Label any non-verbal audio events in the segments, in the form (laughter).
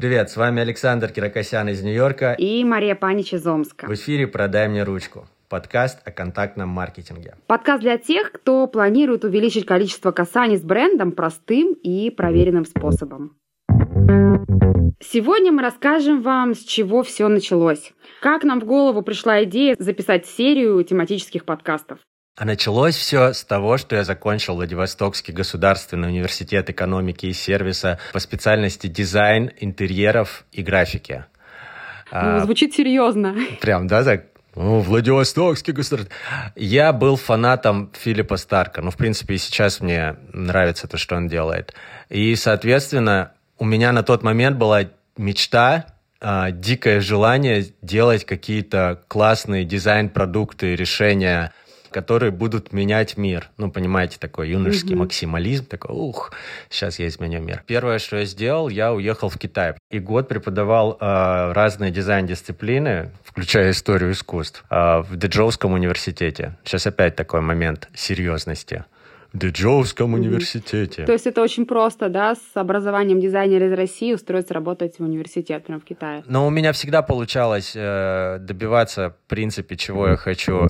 Привет, с вами Александр Кирокосян из Нью-Йорка и Мария Панич из Омска. В эфире «Продай мне ручку» подкаст о контактном маркетинге. Подкаст для тех, кто планирует увеличить количество касаний с брендом простым и проверенным способом. Сегодня мы расскажем вам, с чего все началось. Как нам в голову пришла идея записать серию тематических подкастов. А началось все с того, что я закончил Владивостокский государственный университет экономики и сервиса по специальности дизайн интерьеров и графики. Ну, а, звучит серьезно. Прям, да, так? Ну, Владивостокский государственный. Я был фанатом Филиппа Старка. Ну, в принципе, и сейчас мне нравится то, что он делает. И, соответственно, у меня на тот момент была мечта а, дикое желание делать какие-то классные дизайн-продукты, решения которые будут менять мир. Ну, понимаете, такой юношеский mm-hmm. максимализм, такой, ух, сейчас я изменю мир. Первое, что я сделал, я уехал в Китай. И год преподавал э, разные дизайн-дисциплины, включая историю искусств, э, в Деджоуском университете. Сейчас опять такой момент серьезности. В Деджоуском mm-hmm. университете. То есть это очень просто, да, с образованием дизайнера из России устроиться работать в университет прямо в Китае? Но у меня всегда получалось э, добиваться, в принципе, чего mm-hmm. я хочу.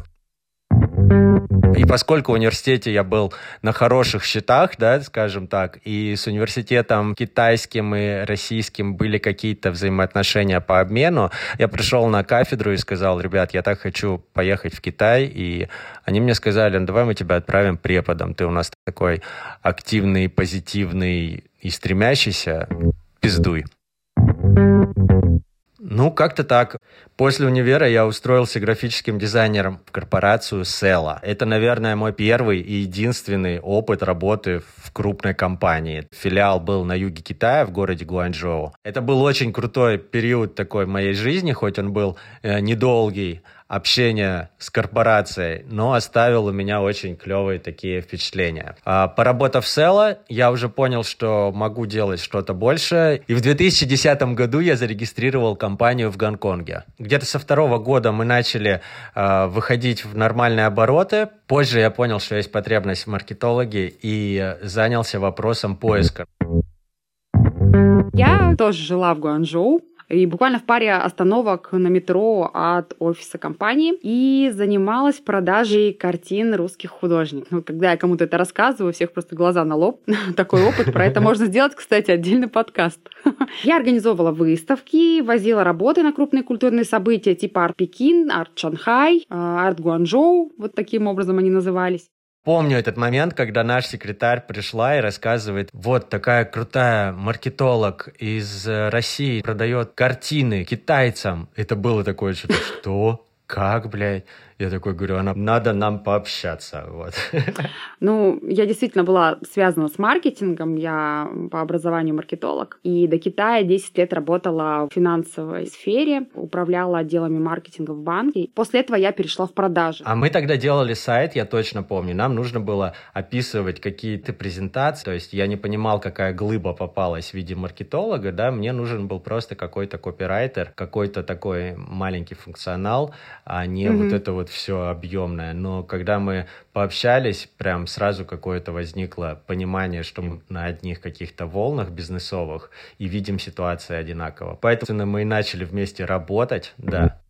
И поскольку в университете я был на хороших счетах, да, скажем так, и с университетом китайским и российским были какие-то взаимоотношения по обмену, я пришел на кафедру и сказал, ребят, я так хочу поехать в Китай, и они мне сказали, ну давай мы тебя отправим преподом, ты у нас такой активный, позитивный и стремящийся, пиздуй. Ну, как-то так. После универа я устроился графическим дизайнером в корпорацию Села. Это, наверное, мой первый и единственный опыт работы в крупной компании. Филиал был на юге Китая, в городе Гуанчжоу. Это был очень крутой период такой моей жизни, хоть он был э, недолгий общения с корпорацией, но оставил у меня очень клевые такие впечатления. А, поработав в Села, я уже понял, что могу делать что-то большее. И в 2010 году я зарегистрировал компанию в Гонконге. Где-то со второго года мы начали а, выходить в нормальные обороты. Позже я понял, что есть потребность в маркетологе и занялся вопросом поиска. Я тоже жила в Гуанчжоу, и буквально в паре остановок на метро от офиса компании и занималась продажей картин русских художников. Ну, когда я кому-то это рассказываю, у всех просто глаза на лоб. (laughs) Такой опыт. Про это можно сделать, кстати, отдельный подкаст. (laughs) Я организовывала выставки, возила работы на крупные культурные события типа Арт Пекин, Арт Шанхай, Арт Гуанчжоу. Вот таким образом они назывались. Помню этот момент, когда наш секретарь пришла и рассказывает, вот такая крутая маркетолог из э, России продает картины китайцам. Это было такое что-то, что? Как, блядь? Я такой говорю, она, надо нам пообщаться. Вот. (laughs) Ну, я действительно была связана с маркетингом, я по образованию маркетолог, и до Китая 10 лет работала в финансовой сфере, управляла отделами маркетинга в банке. После этого я перешла в продажи. А мы тогда делали сайт, я точно помню, нам нужно было описывать какие-то презентации, то есть я не понимал, какая глыба попалась в виде маркетолога, да, мне нужен был просто какой-то копирайтер, какой-то такой маленький функционал, а не mm-hmm. вот это вот вот все объемное, но когда мы пообщались, прям сразу какое-то возникло понимание, что мы на одних каких-то волнах бизнесовых и видим ситуации одинаково. Поэтому мы и начали вместе работать, да.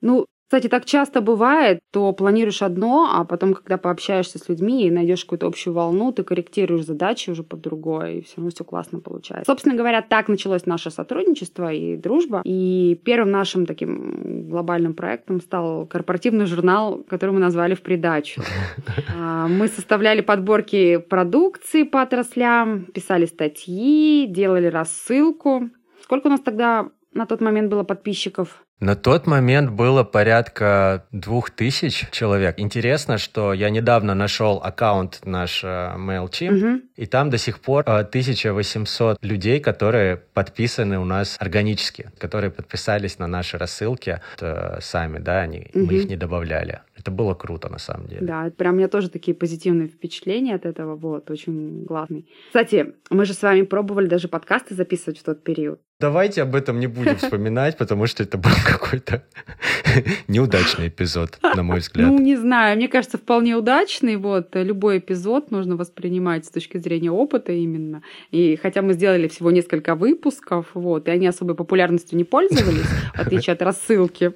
Ну, кстати, так часто бывает, то планируешь одно, а потом, когда пообщаешься с людьми и найдешь какую-то общую волну, ты корректируешь задачи уже под другое, и все равно все классно получается. Собственно говоря, так началось наше сотрудничество и дружба. И первым нашим таким глобальным проектом стал корпоративный журнал, который мы назвали «В придачу». (laughs) А, мы составляли подборки продукции по отраслям, писали статьи, делали рассылку. Сколько у нас тогда на тот момент было подписчиков? На тот момент было порядка двух тысяч человек. Интересно, что я недавно нашел аккаунт наш uh, MailChimp, угу. и там до сих пор uh, 1800 людей, которые подписаны у нас органически, которые подписались на наши рассылки uh, сами, да, они, угу. мы их не добавляли. Это было круто, на самом деле. Да, прям у меня тоже такие позитивные впечатления от этого, вот, очень классный. Кстати, мы же с вами пробовали даже подкасты записывать в тот период. Давайте об этом не будем (laughs) вспоминать, потому что это был какой-то (laughs) неудачный эпизод, на мой взгляд. Ну, не знаю, мне кажется, вполне удачный. Вот, любой эпизод нужно воспринимать с точки зрения опыта именно. И хотя мы сделали всего несколько выпусков, вот, и они особой популярностью не пользовались, в отличие от рассылки,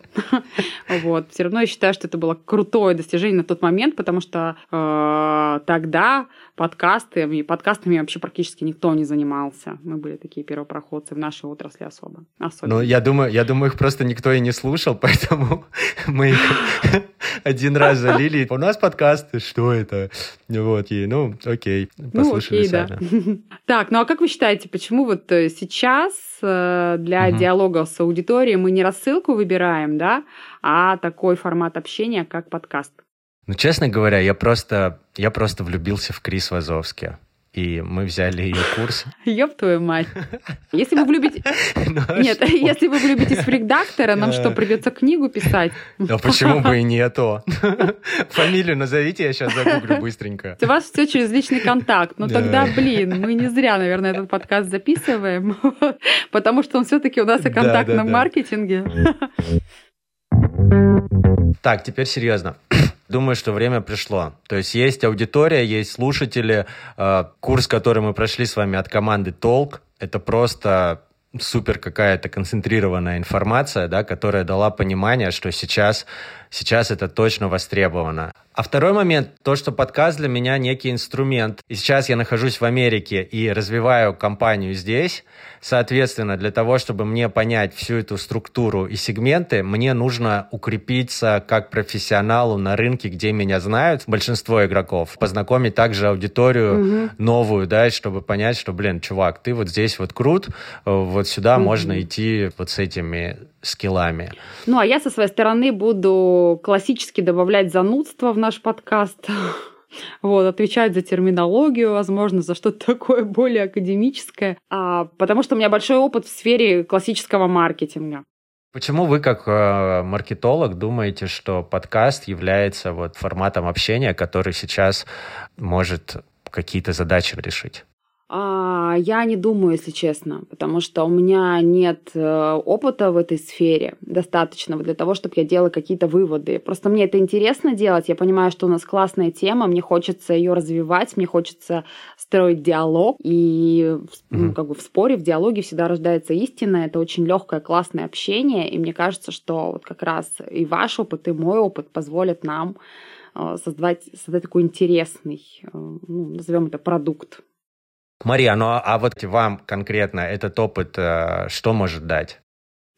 (laughs) вот, все равно я считаю, что это было крутое достижение на тот момент, потому что э, тогда подкасты, подкастами вообще практически никто не занимался. Мы были такие первопроходцы в нашей отрасли особо. Особенно. Ну, я думаю, я думаю, их просто никто и не слушал, (laughs) поэтому мы их один раз залили. У нас подкасты, что это? Вот, и, ну, окей, послушали ну, окей, сами. Да. (laughs) Так, ну а как вы считаете, почему вот э, сейчас э, для угу. диалога с аудиторией мы не рассылку выбираем, да, а такой формат общения, как подкаст? Ну, честно говоря, я просто, я просто влюбился в Крис Вазовски и мы взяли ее курс. (laughs) Ёб твою мать. Если вы влюбите... (laughs) Ну, а нет, если вы влюбитесь в редактора, нам (laughs) что, придется книгу писать? Да почему бы и не то? Фамилию назовите, я сейчас загуглю быстренько. У вас все через личный контакт. Ну тогда, блин, мы не зря, наверное, этот подкаст записываем, потому что он все-таки у нас о контактном маркетинге. Так, теперь серьезно. Думаю, что время пришло. То есть есть аудитория, есть слушатели. Э, курс, который мы прошли с вами от команды Толк, это просто супер какая-то концентрированная информация, да, которая дала понимание, что сейчас, сейчас это точно востребовано. А второй момент, то, что подкаст для меня некий инструмент. И сейчас я нахожусь в Америке и развиваю компанию здесь. Соответственно, для того, чтобы мне понять всю эту структуру и сегменты, мне нужно укрепиться как профессионалу на рынке, где меня знают большинство игроков. Познакомить также аудиторию угу. новую, да, чтобы понять, что, блин, чувак, ты вот здесь вот крут, вот сюда угу. можно идти вот с этими скиллами. Ну, а я со своей стороны буду классически добавлять занудство в наш подкаст. (laughs) Вот, отвечать за терминологию, возможно, за что-то такое более академическое, а, потому что у меня большой опыт в сфере классического маркетинга. Почему вы, как э, маркетолог, думаете, что подкаст является вот форматом общения, который сейчас может какие-то задачи решить? А, я не думаю, если честно, потому что у меня нет э, опыта в этой сфере достаточного для того, чтобы я делала какие-то выводы. Просто мне это интересно делать. Я понимаю, что у нас классная тема, мне хочется ее развивать, мне хочется строить диалог. И ну, как бы в споре, в диалоге всегда рождается истина. Это очень легкое, классное общение. И мне кажется, что вот как раз и ваш опыт, и мой опыт позволят нам э, создать, создать такой интересный, э, ну, назовем это продукт Мария, ну а вот вам конкретно этот опыт э, что может дать?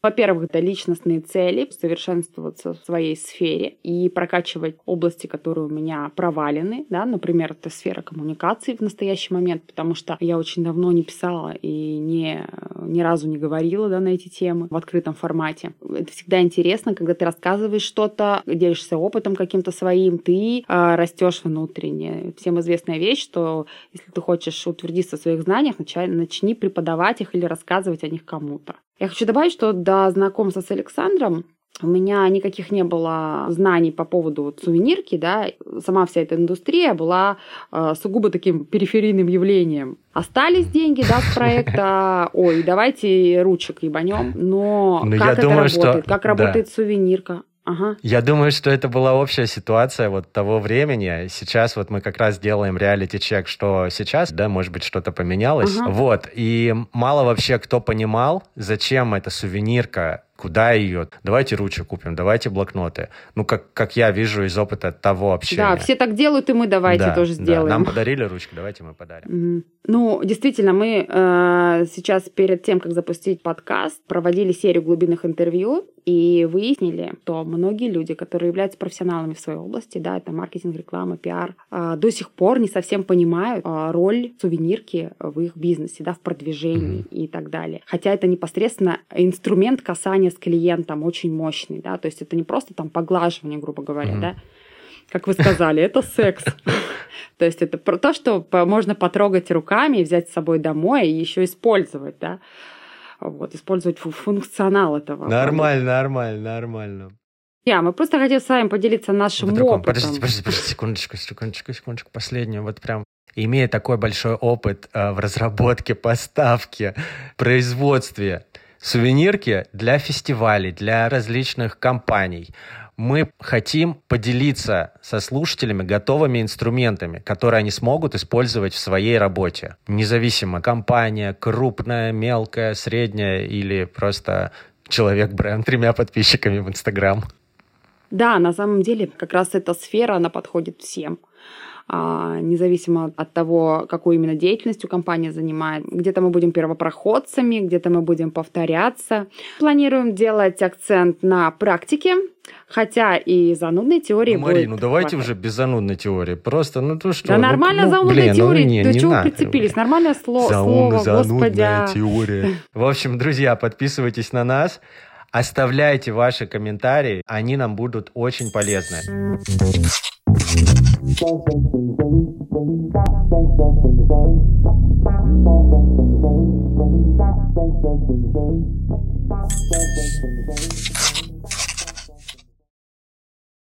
Во-первых, это личностные цели, совершенствоваться в своей сфере и прокачивать области, которые у меня провалены. Да? Например, это сфера коммуникации в настоящий момент, потому что я очень давно не писала и не, ни разу не говорила да, на эти темы в открытом формате. Это всегда интересно, когда ты рассказываешь что-то, делишься опытом каким-то своим, ты э, растешь внутренне. Всем известная вещь, что если ты хочешь утвердиться в своих знаниях, начни преподавать их или рассказывать о них кому-то. Я хочу добавить, что до знакомства с Александром у меня никаких не было знаний по поводу вот сувенирки, да, сама вся эта индустрия была э, сугубо таким периферийным явлением. Остались деньги, да, с проекта, (laughs) ой, давайте ручек ебанем, но, но ну, как это думаю, работает, что... как работает да. сувенирка, Ага. Я думаю, что это была общая ситуация вот того времени. Сейчас вот мы как раз делаем реалити-чек, что сейчас, да, может быть, что-то поменялось. Ага. Вот. И мало вообще кто понимал, зачем эта сувенирка куда ее, давайте ручек купим, давайте блокноты. Ну, как, как я вижу из опыта того общения. Да, все так делают, и мы давайте да, тоже сделаем. Да. Нам подарили ручки, давайте мы подарим. Угу. Ну, действительно, мы э, сейчас перед тем, как запустить подкаст, проводили серию глубинных интервью и выяснили, что многие люди, которые являются профессионалами в своей области, да, это маркетинг, реклама, пиар, э, до сих пор не совсем понимают э, роль сувенирки в их бизнесе, да, в продвижении mm и так далее. Хотя это непосредственно инструмент касания с клиентом очень мощный, да, то есть это не просто там поглаживание, грубо говоря, mm-hmm. да, как вы сказали, это секс. (laughs) То есть это про то, что можно потрогать руками, взять с собой домой и еще использовать, да, вот, использовать функционал этого. Нормально, нормально, нормально. Я, мы просто хотим с вами поделиться нашим опытом. Подождите, подождите, подождите, секундочку, секундочку, секундочку, последнюю, вот прям имея такой большой опыт э, в разработке, поставке, производстве, Сувенирки для фестивалей, для различных компаний. Мы хотим поделиться со слушателями готовыми инструментами, которые они смогут использовать в своей работе. Независимо, компания крупная, мелкая, средняя или просто человек-бренд тремя подписчиками в Инстаграм. Да, на самом деле как раз эта сфера, она подходит всем. А, независимо от того, какую именно деятельностью компания занимает. Где-то мы будем первопроходцами, где-то мы будем повторяться. Планируем делать акцент на практике, Хотя и занудной теории ну, Мари, будет ну давайте хватать. уже без занудной теории. Просто, ну то что? Да ну, нормально ну, занудной блин, теории. Ну, не, До не чего надо. прицепились? Нормальное сло- Заум- слово, господи. теория. В общем, друзья, подписывайтесь на нас. Оставляйте ваши комментарии, они нам будут очень полезны. Thank you.